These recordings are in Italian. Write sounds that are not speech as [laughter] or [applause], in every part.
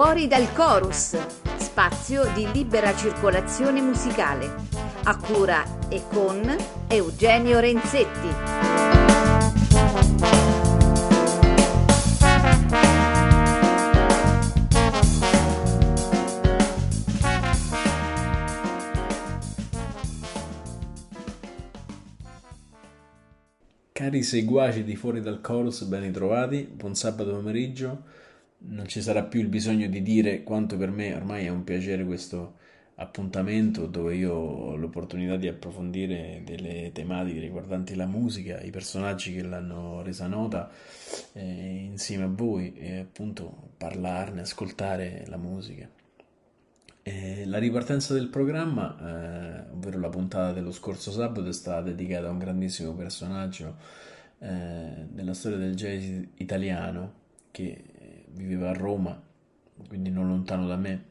Fuori dal chorus, spazio di libera circolazione musicale, a cura e con Eugenio Renzetti. Cari seguaci di Fuori dal Chorus, ben ritrovati, buon sabato pomeriggio. Non ci sarà più il bisogno di dire quanto per me ormai è un piacere questo appuntamento dove io ho l'opportunità di approfondire delle tematiche riguardanti la musica, i personaggi che l'hanno resa nota eh, insieme a voi e appunto parlarne, ascoltare la musica. E la ripartenza del programma, eh, ovvero la puntata dello scorso sabato, è stata dedicata a un grandissimo personaggio eh, della storia del jazz italiano che viveva a Roma, quindi non lontano da me,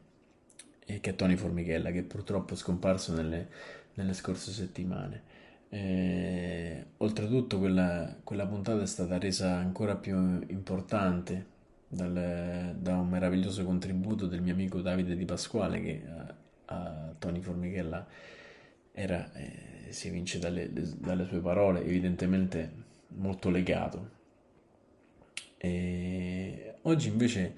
e che è Tony Formichella, che purtroppo è scomparso nelle, nelle scorse settimane. Eh, oltretutto quella, quella puntata è stata resa ancora più importante dal, da un meraviglioso contributo del mio amico Davide Di Pasquale che a, a Tony Formichella era, eh, si evince dalle, dalle, sue parole, evidentemente molto legato. E oggi invece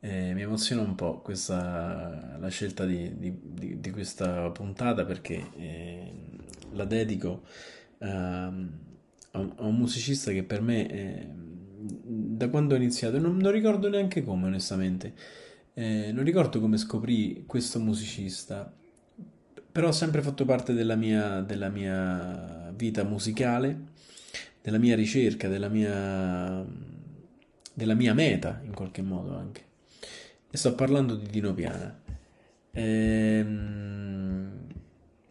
eh, mi emoziona un po' questa, la scelta di, di, di, di questa puntata perché eh, la dedico a, a, un musicista che per me è da quando ho iniziato, non, non ricordo neanche come onestamente, eh, non ricordo come scoprì questo musicista, però ha sempre fatto parte della mia, della mia vita musicale, della mia ricerca, della mia, della mia meta in qualche modo anche. E sto parlando di Dino Piana. Ehm,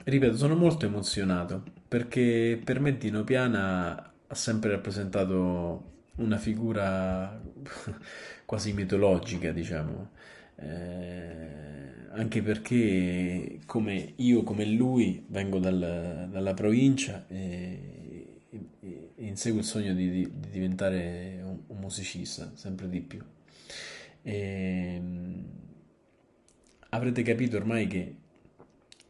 ripeto, sono molto emozionato perché per me Dino Piana ha sempre rappresentato una figura [laughs] quasi mitologica, diciamo, eh, anche perché come io, come lui, vengo dal, dalla provincia e, e, e, inseguo il sogno di, di, di diventare un, un, musicista, sempre di più. E, ehm, avrete capito ormai che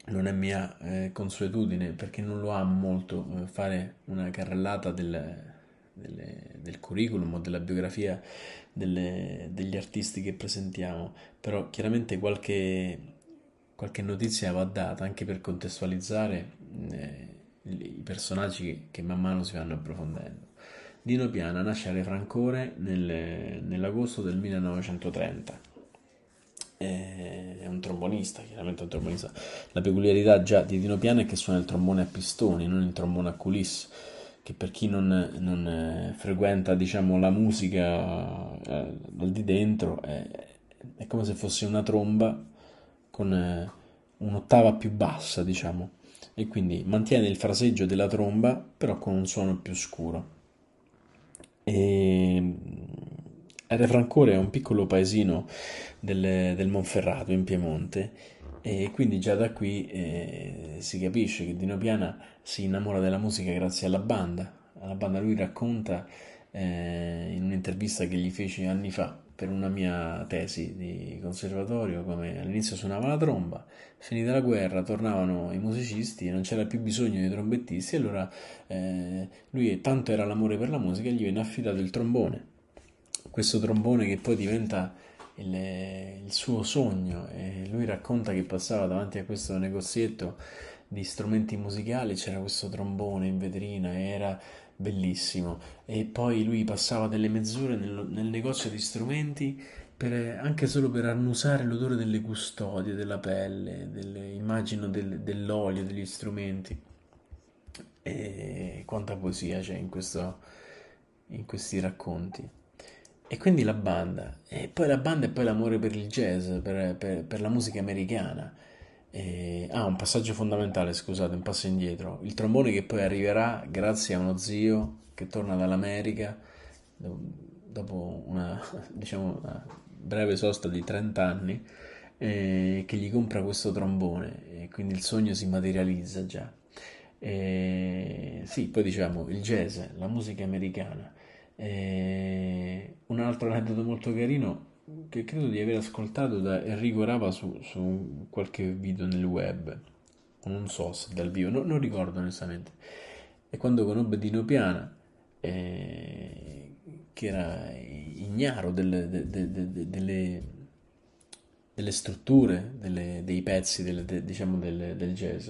non è mia eh, consuetudine, perché non lo amo molto, eh, fare una carrellata del delle, del curriculum o della biografia delle, degli artisti che presentiamo, però chiaramente qualche, qualche notizia va data anche per contestualizzare eh, i personaggi che, man mano si vanno approfondendo. Dino Piana nasce a Refrancore nel, nell'agosto del 1930 è un trombonista, chiaramente un trombonista. La peculiarità già di Dino Piana è che suona il trombone a pistoni, non il trombone a culisse che per chi non, non eh, frequenta diciamo, la musica eh, dal di dentro è, è, come se fosse una tromba con eh, un'ottava più bassa diciamo e quindi mantiene il fraseggio della tromba però con un suono più scuro e Re Francore è un piccolo paesino del, del Monferrato in Piemonte e quindi già da qui eh, si capisce che Dino Piana si innamora della musica grazie alla banda. Alla banda lui racconta eh, in un'intervista che gli feci anni fa per una mia tesi di conservatorio come all'inizio suonava la tromba, finita la guerra tornavano i musicisti e non c'era più bisogno di trombettisti, allora eh, lui tanto era l'amore per la musica gli venne affidato il trombone. Questo trombone che poi diventa il, il suo sogno e lui racconta che passava davanti a questo negozietto di strumenti musicali, c'era questo trombone in vetrina e era bellissimo e poi lui passava delle mezz'ore nel, nel negozio di strumenti per, anche solo per annusare l'odore delle custodie, della pelle, delle, immagino del, dell'olio, degli strumenti e quanta poesia c'è in, questo, in questi racconti. E quindi la banda, e poi la banda e poi l'amore per il jazz, per, per, per la musica americana. E, ah, un passaggio fondamentale, scusate, un passo indietro. Il trombone che poi arriverà grazie a uno zio che torna dall'America dopo una, [laughs] diciamo, una breve sosta di 30 anni, eh, che gli compra questo trombone e quindi il sogno si materializza già. E, sì, poi diciamo il jazz, la musica americana. E un altro aneddoto molto carino che credo di aver ascoltato da Enrico Rava su, su qualche video nel web, non so se dal vivo, no, non ricordo onestamente. E quando conobbe Dino Piana, eh, che era ignaro delle, de, de, de, delle, delle strutture, delle, dei pezzi del, diciamo del, del, jazz,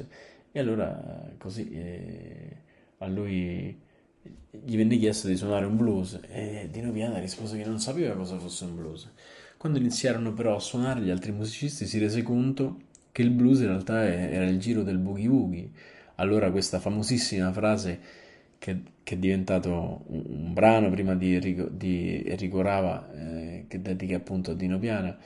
e allora così eh, a lui gli venne chiesto di suonare un blues e Dino Piana rispose che non sapeva cosa fosse un blues. Quando iniziarono però a suonare gli altri musicisti si rese conto che il blues in realtà era il giro del boogie woogie. Allora questa famosissima frase che, che è diventato un, un, brano prima di Enrico, di Enrico Rava eh, che dedica appunto a Dino Piana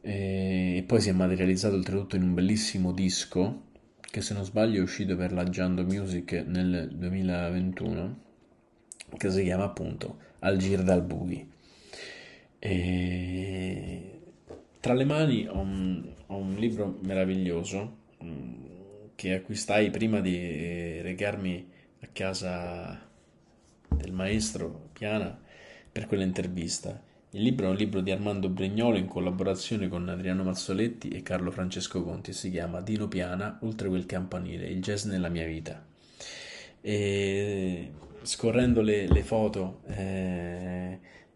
eh, e poi si è materializzato oltretutto in un bellissimo disco che se non sbaglio è uscito per la Giando Music nel 2021 che si chiama appunto Al Gir dal Boogie. E tra le mani ho un, ho un libro meraviglioso mm, che acquistai prima di eh, recarmi a casa del maestro Piana per quell'intervista. Il libro è un libro di Armando Bregnolo in collaborazione con Adriano Mazzoletti e Carlo Francesco Conti si chiama Dino Piana, oltre quel campanile, il jazz nella mia vita. E scorrendo le, le foto eh,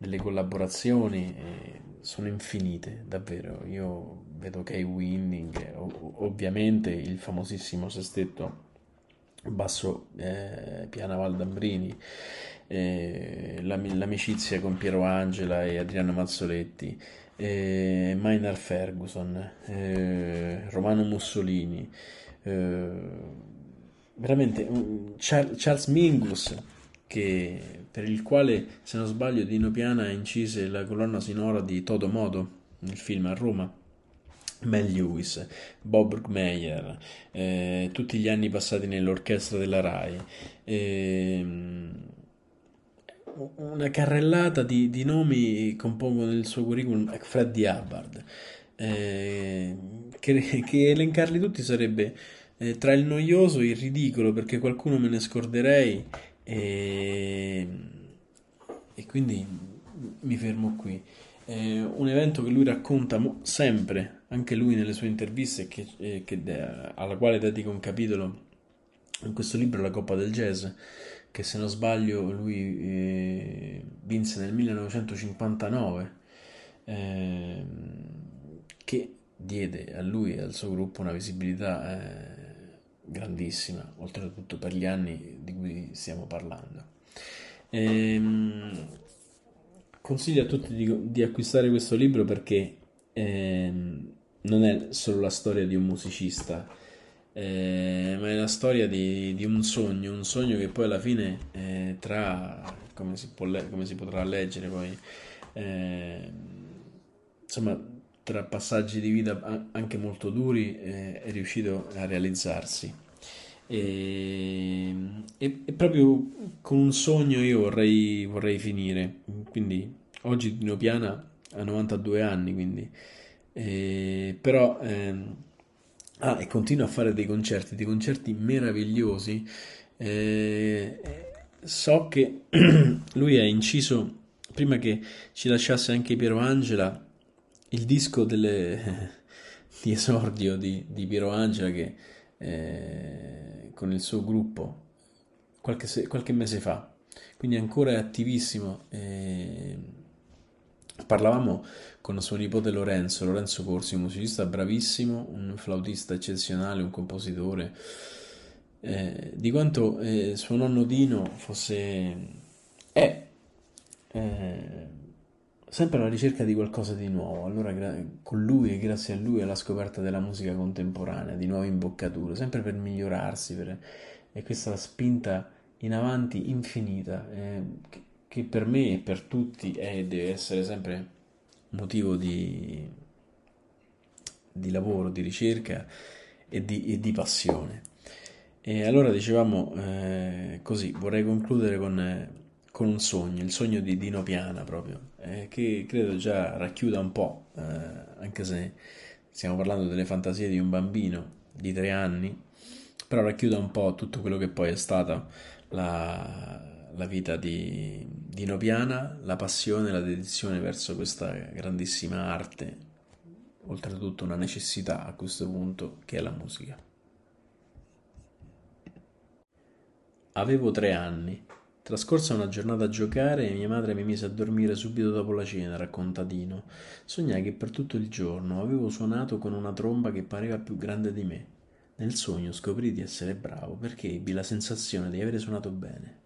delle collaborazioni eh, sono infinite, davvero. Io vedo Kay Winning, ovviamente il famosissimo sestetto basso eh, Piana Valdambrini, eh, l'amicizia con Piero Angela e Adriano Mazzoletti, eh, Maynard Ferguson, eh, Romano Mussolini, eh, veramente Charles Mingus che, per il quale, se non sbaglio, Dino Piana incise la colonna sonora di Todo Modo, il film a Roma. Mel Lewis, Bob Brookmeyer, eh, tutti gli anni passati nell'orchestra della RAI, eh, una carrellata di, di, nomi compongono il suo curriculum Freddy Hubbard, eh, che, che, elencarli tutti sarebbe eh, tra il noioso e il ridicolo perché qualcuno me ne scorderei e, e quindi mi fermo qui. È un evento che lui racconta sempre, anche lui nelle sue interviste, che, eh, che, alla quale dedica un capitolo in questo libro, La Coppa del Jazz, che se non sbaglio lui eh, vinse nel 1959, eh, che diede a lui e al suo gruppo una visibilità eh, grandissima, oltretutto per gli anni di cui stiamo parlando. Ehm, consiglio a tutti di, di, acquistare questo libro perché ehm, non è solo la storia di un musicista, eh, ma è la storia di, di, un sogno, un sogno che poi alla fine eh, tra, come si, può, come si, potrà leggere poi, eh, insomma, tra passaggi di vita anche molto duri, eh, è riuscito a realizzarsi. E, e, e, proprio con un sogno io vorrei, vorrei finire. Quindi oggi Dino Piana ha 92 anni, quindi, eh, però ehm, ah, e continua a fare dei concerti, dei concerti meravigliosi. Eh, so che [clears throat] lui ha inciso prima che ci lasciasse anche Piero Angela il disco delle, [laughs] di esordio di, di Piero Angela che eh, con il suo gruppo qualche, se, qualche, mese fa, quindi ancora è attivissimo. Eh, parlavamo con suo nipote Lorenzo, Lorenzo Corsi, un musicista bravissimo, un flautista eccezionale, un compositore, eh, di quanto eh, suo nonno Dino fosse... è eh, sempre alla ricerca di qualcosa di nuovo. Allora, gra- con lui e grazie a lui alla scoperta della musica contemporanea, di nuove imboccature, sempre per migliorarsi, per... e questa spinta in avanti infinita, eh, che, che per me e per tutti è, deve essere sempre motivo di, di lavoro, di ricerca e di, e di passione. E allora dicevamo eh, così, vorrei concludere con, eh, con un sogno, il sogno di Dino Piana proprio eh, che credo già racchiuda un po', eh, anche se stiamo parlando delle fantasie di un bambino di tre anni, però racchiuda un po' tutto quello che poi è stata la, la vita di, di Nopiana, la passione la dedizione verso questa grandissima arte, oltretutto una necessità a questo punto, che è la musica. Avevo tre anni. Trascorsa una giornata a giocare e mia madre mi mise a dormire subito dopo la cena, racconta Dino. Sognai che per tutto il giorno avevo suonato con una tromba che pareva più grande di me. Nel sogno scoprì di essere bravo perché ebbi la sensazione di avere suonato bene.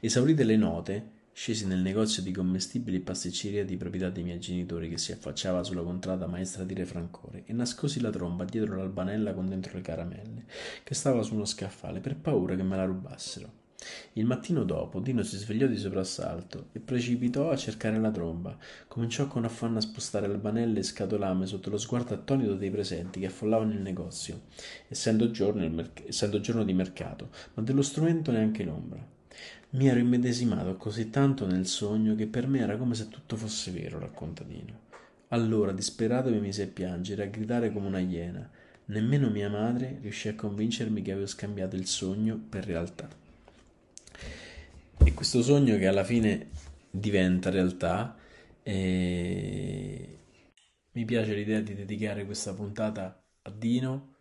Esaurite le note, scesi nel negozio di commestibili e pasticceria di proprietà dei miei genitori che si affacciava sulla contrada maestra di Re Francore e nascosi la tromba dietro l'albanella con dentro le caramelle, che stava su uno scaffale per paura che me la rubassero. Il mattino dopo Dino si svegliò di soprassalto e precipitò a cercare la tromba. Cominciò con affanno a spostare albanelle e scatolame sotto lo sguardo attonito dei presenti che affollavano il negozio, essendo giorno, merc- essendo giorno di mercato, ma dello strumento neanche l'ombra. Mi ero immedesimato così tanto nel sogno che per me era come se tutto fosse vero, racconta Dino. Allora, disperato, mi mise a piangere, a gridare come una iena. Nemmeno mia madre riuscì a convincermi che avevo scambiato il sogno per realtà. E questo sogno che alla fine diventa realtà, e mi piace l'idea di dedicare questa puntata a Dino,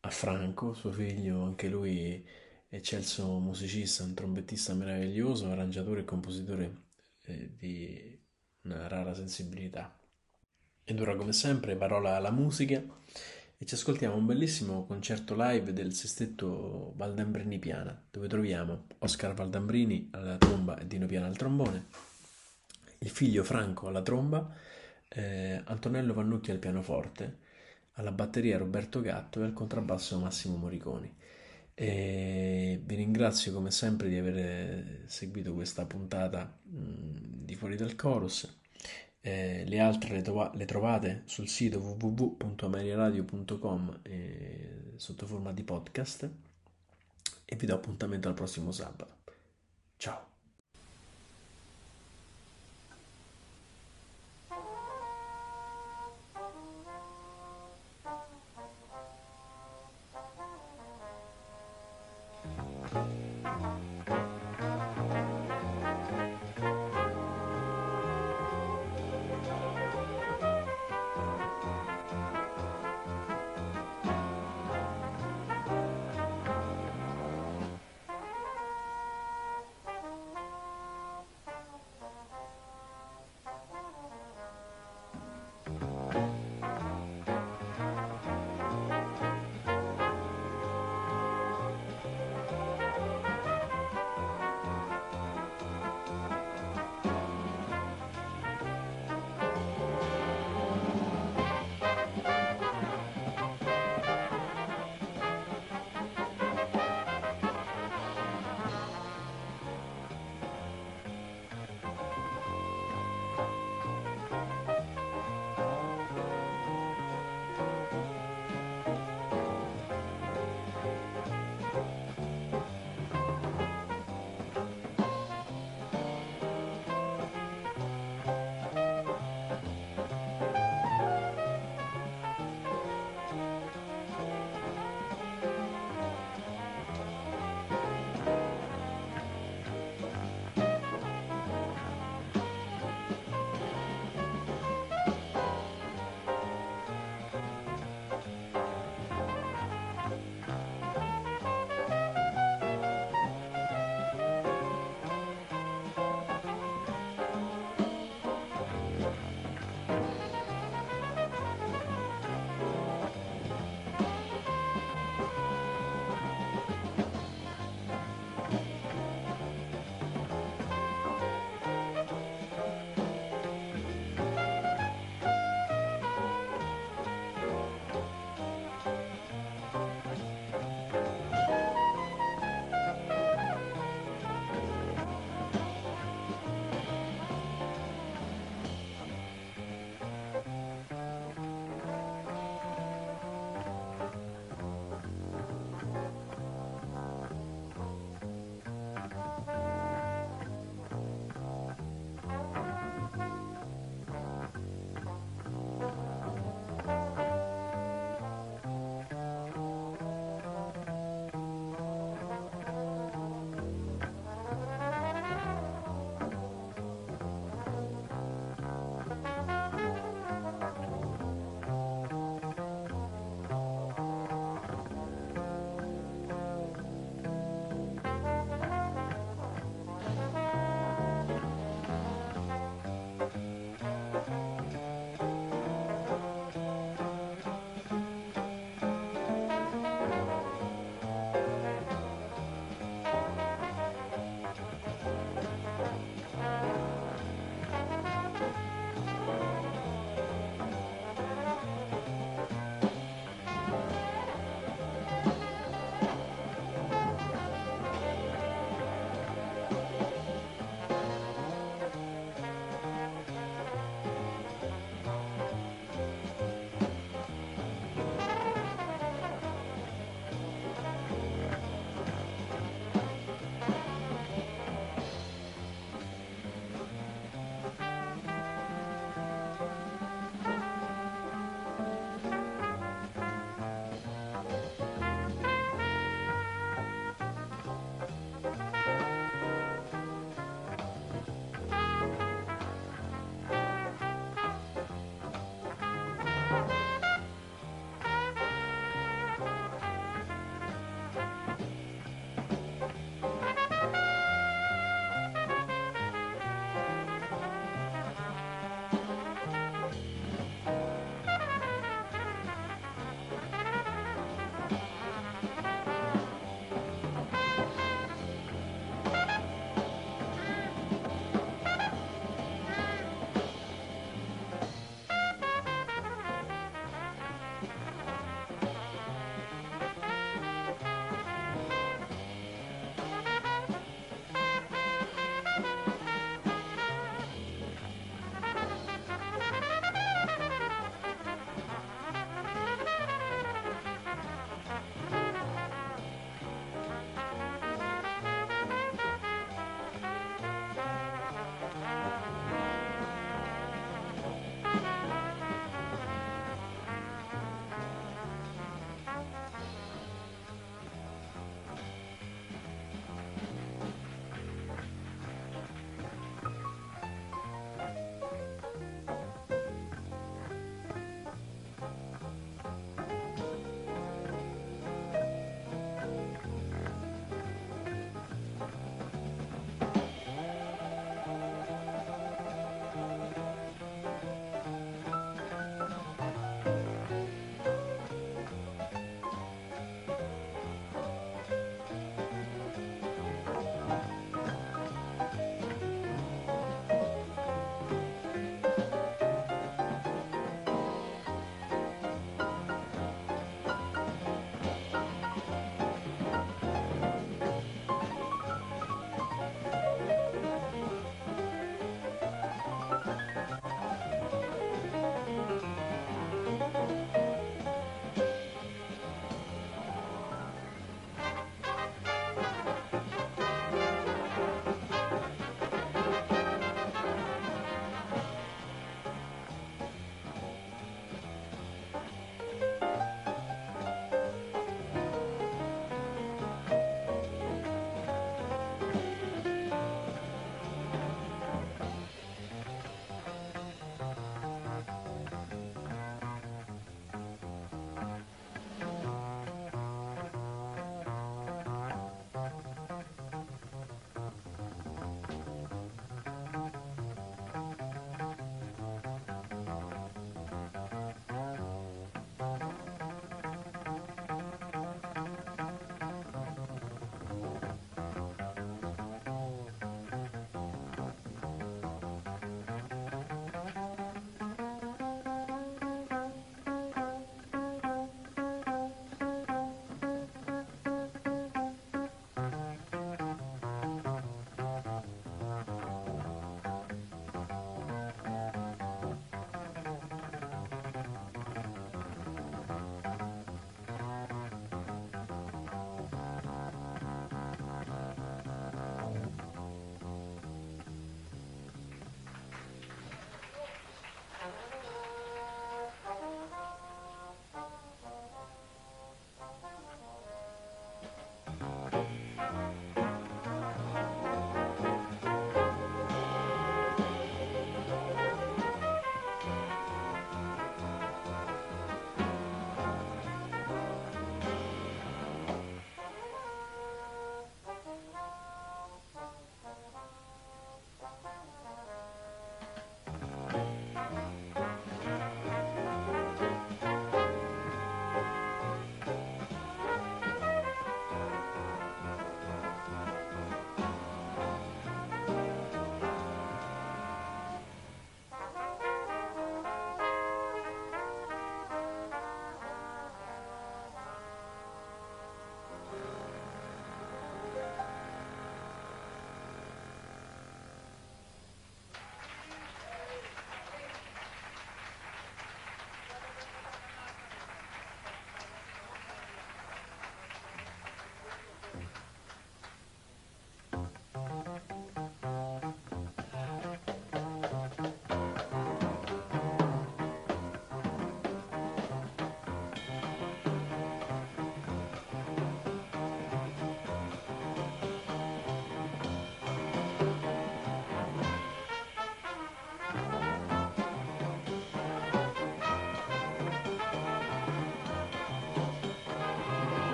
a Franco, suo figlio, anche lui eccelso musicista, un trombettista meraviglioso, arrangiatore e compositore eh, di una rara sensibilità. Ed ora, come sempre, parola alla musica e ci ascoltiamo un bellissimo concerto live del sestetto Valdambrini Piana, dove troviamo Oscar Valdambrini alla tromba e Dino Piana al trombone, il figlio Franco alla tromba, eh, Antonello Vannucchi al pianoforte, alla batteria Roberto Gatto e al contrabbasso Massimo Moriconi. E vi ringrazio come sempre di aver seguito questa puntata mh, di Fuori dal Chorus. Eh, le altre le, tova- le, trovate sul sito www.ameriaradio.com eh, sotto forma di podcast e vi do appuntamento al prossimo sabato. Ciao.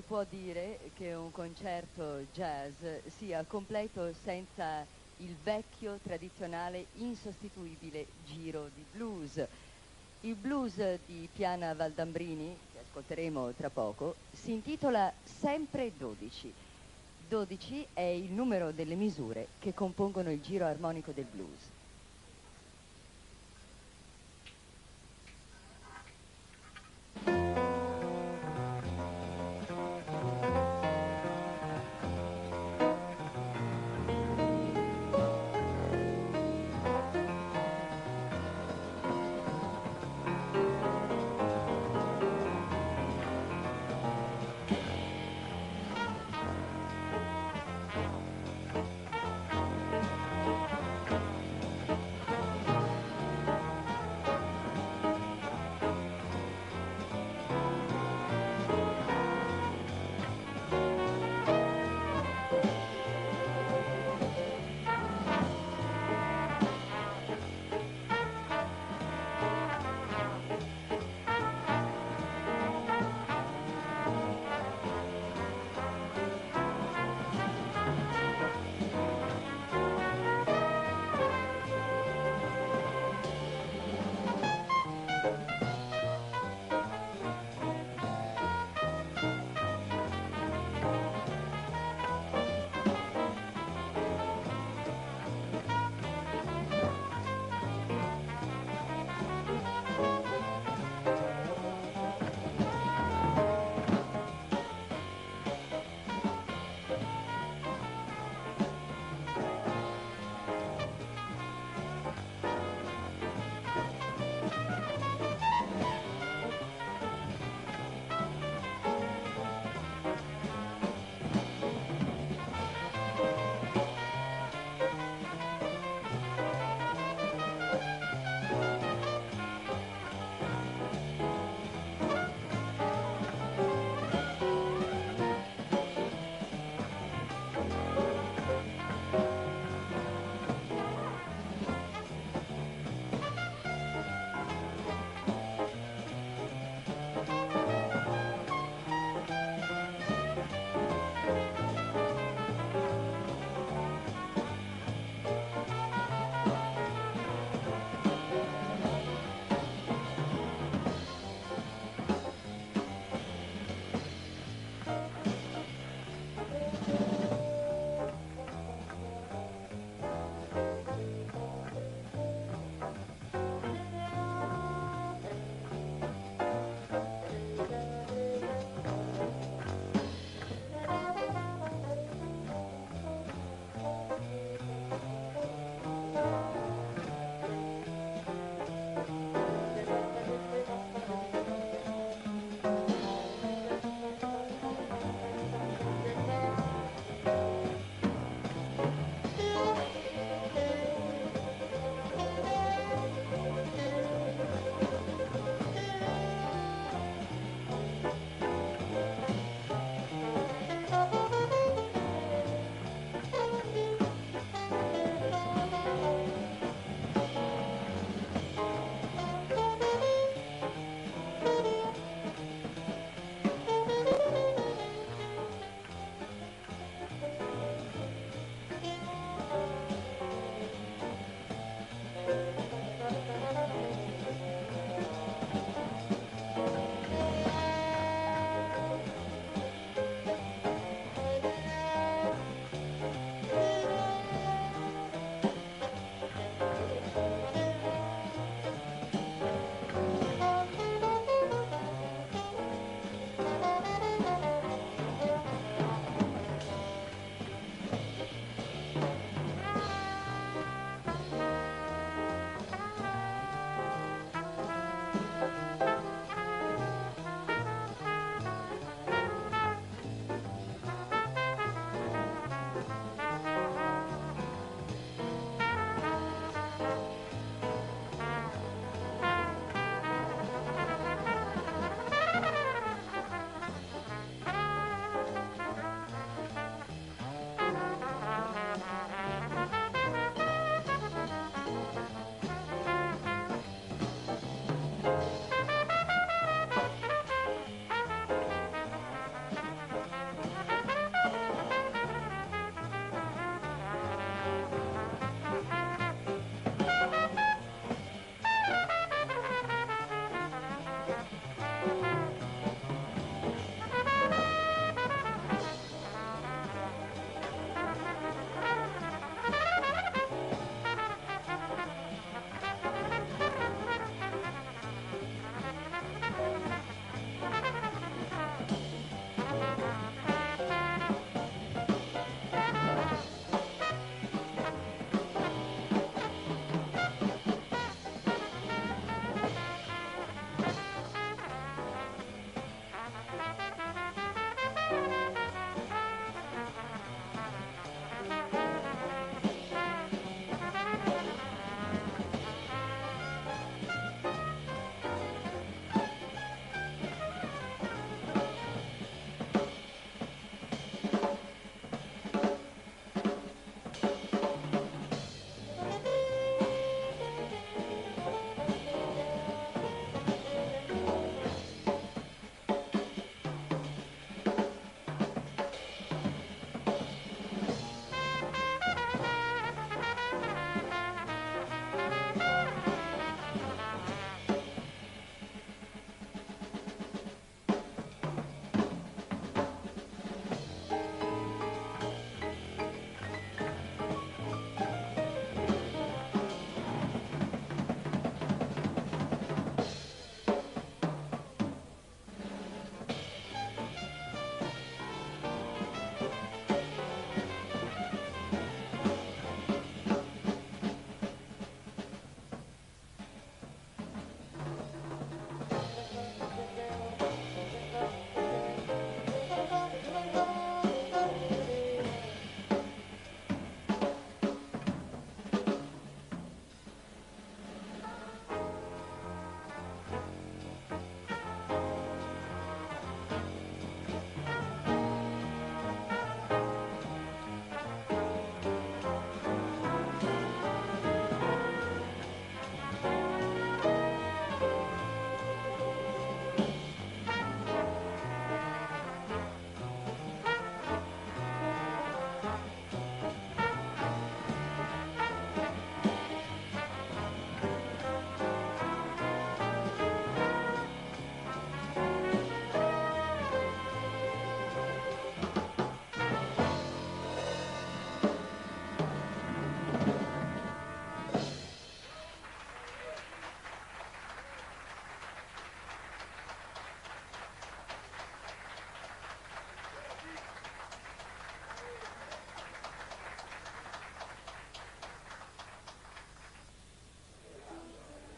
Si può dire che un concerto jazz sia completo senza il vecchio, tradizionale, insostituibile giro di blues. Il blues di Piana Valdambrini, che ascolteremo tra poco, si intitola Sempre 12. 12 è il numero delle misure che compongono il giro armonico del blues.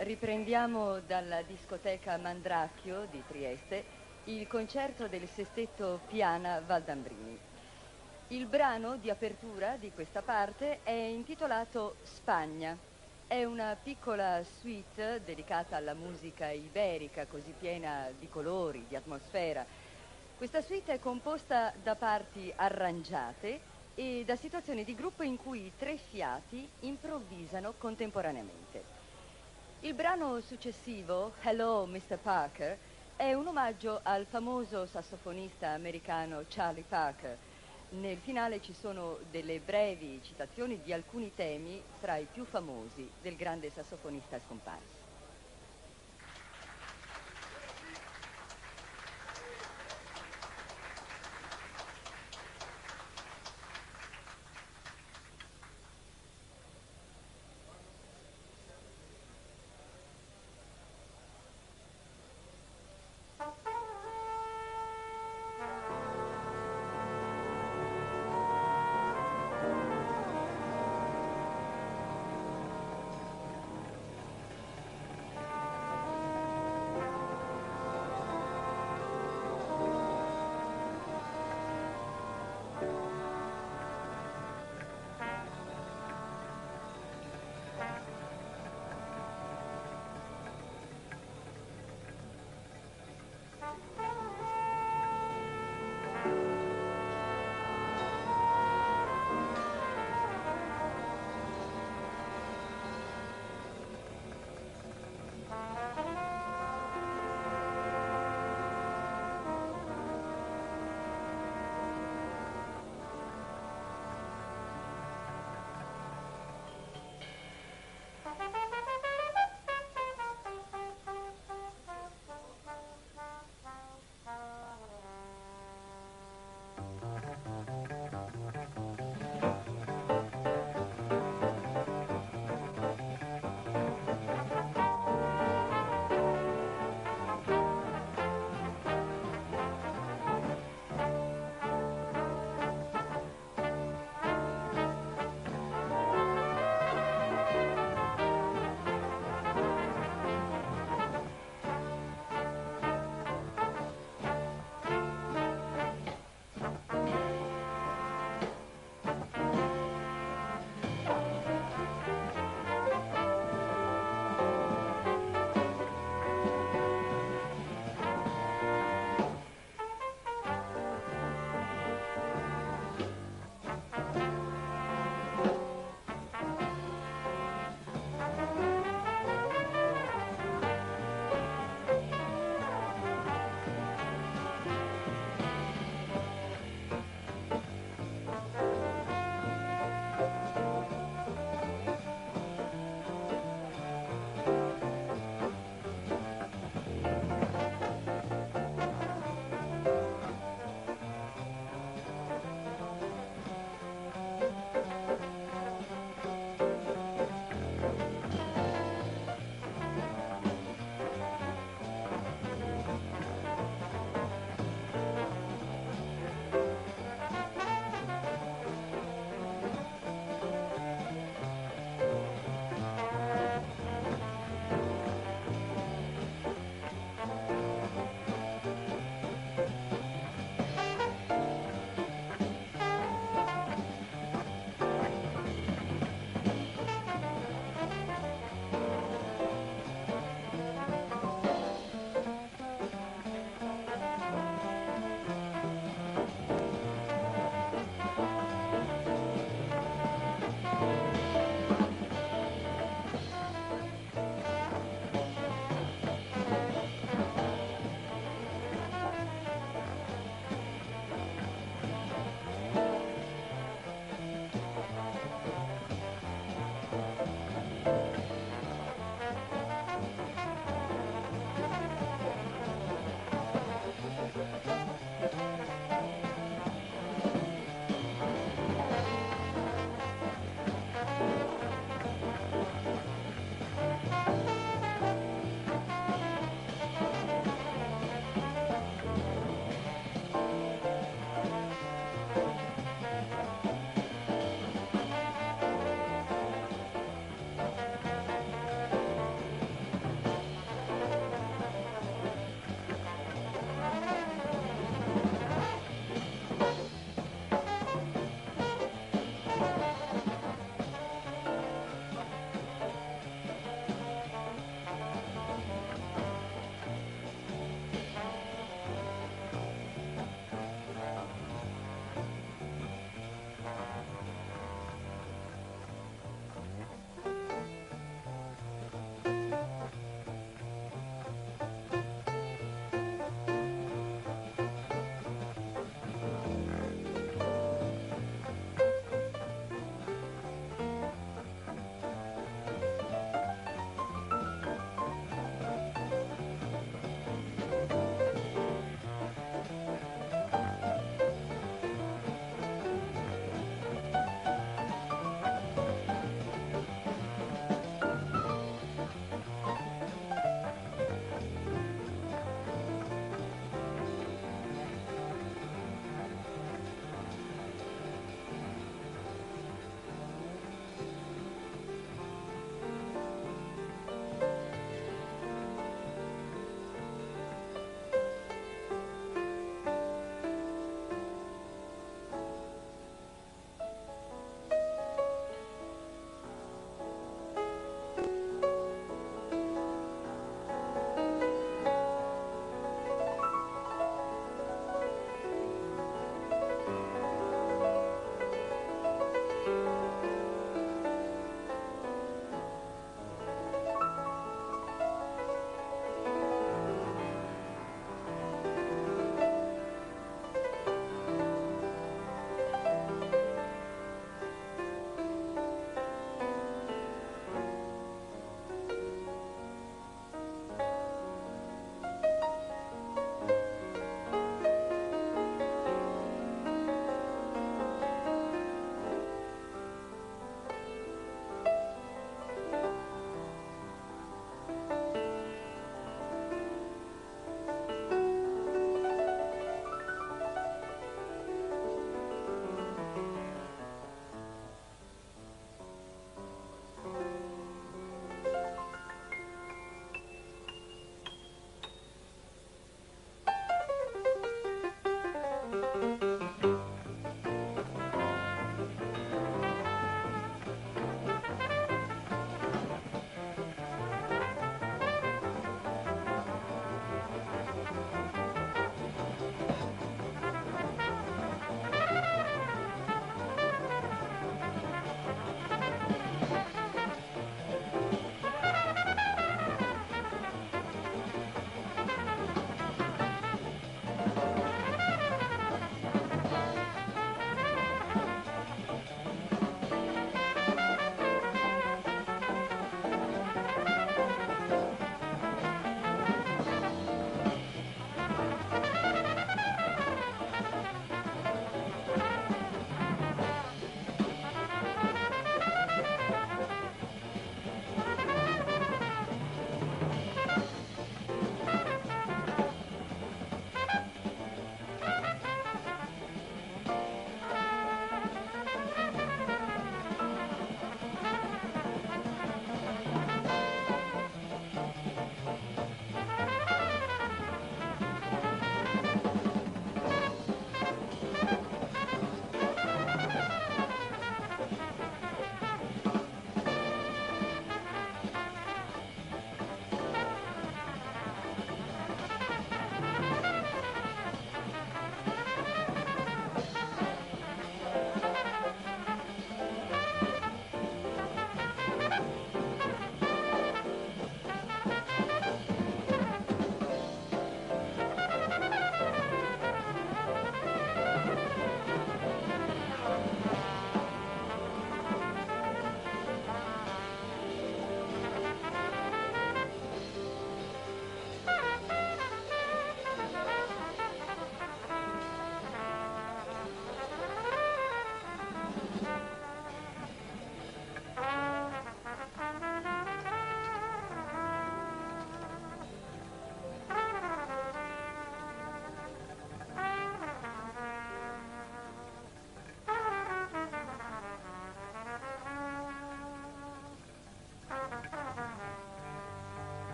Riprendiamo dalla discoteca Mandracchio di Trieste il concerto del sestetto Piana Valdambrini. Il brano di apertura di questa parte è intitolato Spagna. È una piccola suite dedicata alla musica iberica, così piena di colori, di atmosfera. Questa suite è composta da parti arrangiate e da situazioni di gruppo in cui tre fiati improvvisano contemporaneamente. Il brano successivo, Hello Mr. Parker, è un omaggio al famoso sassofonista americano Charlie Parker. Nel finale ci sono delle brevi citazioni di alcuni temi tra i più famosi del grande sassofonista scomparso.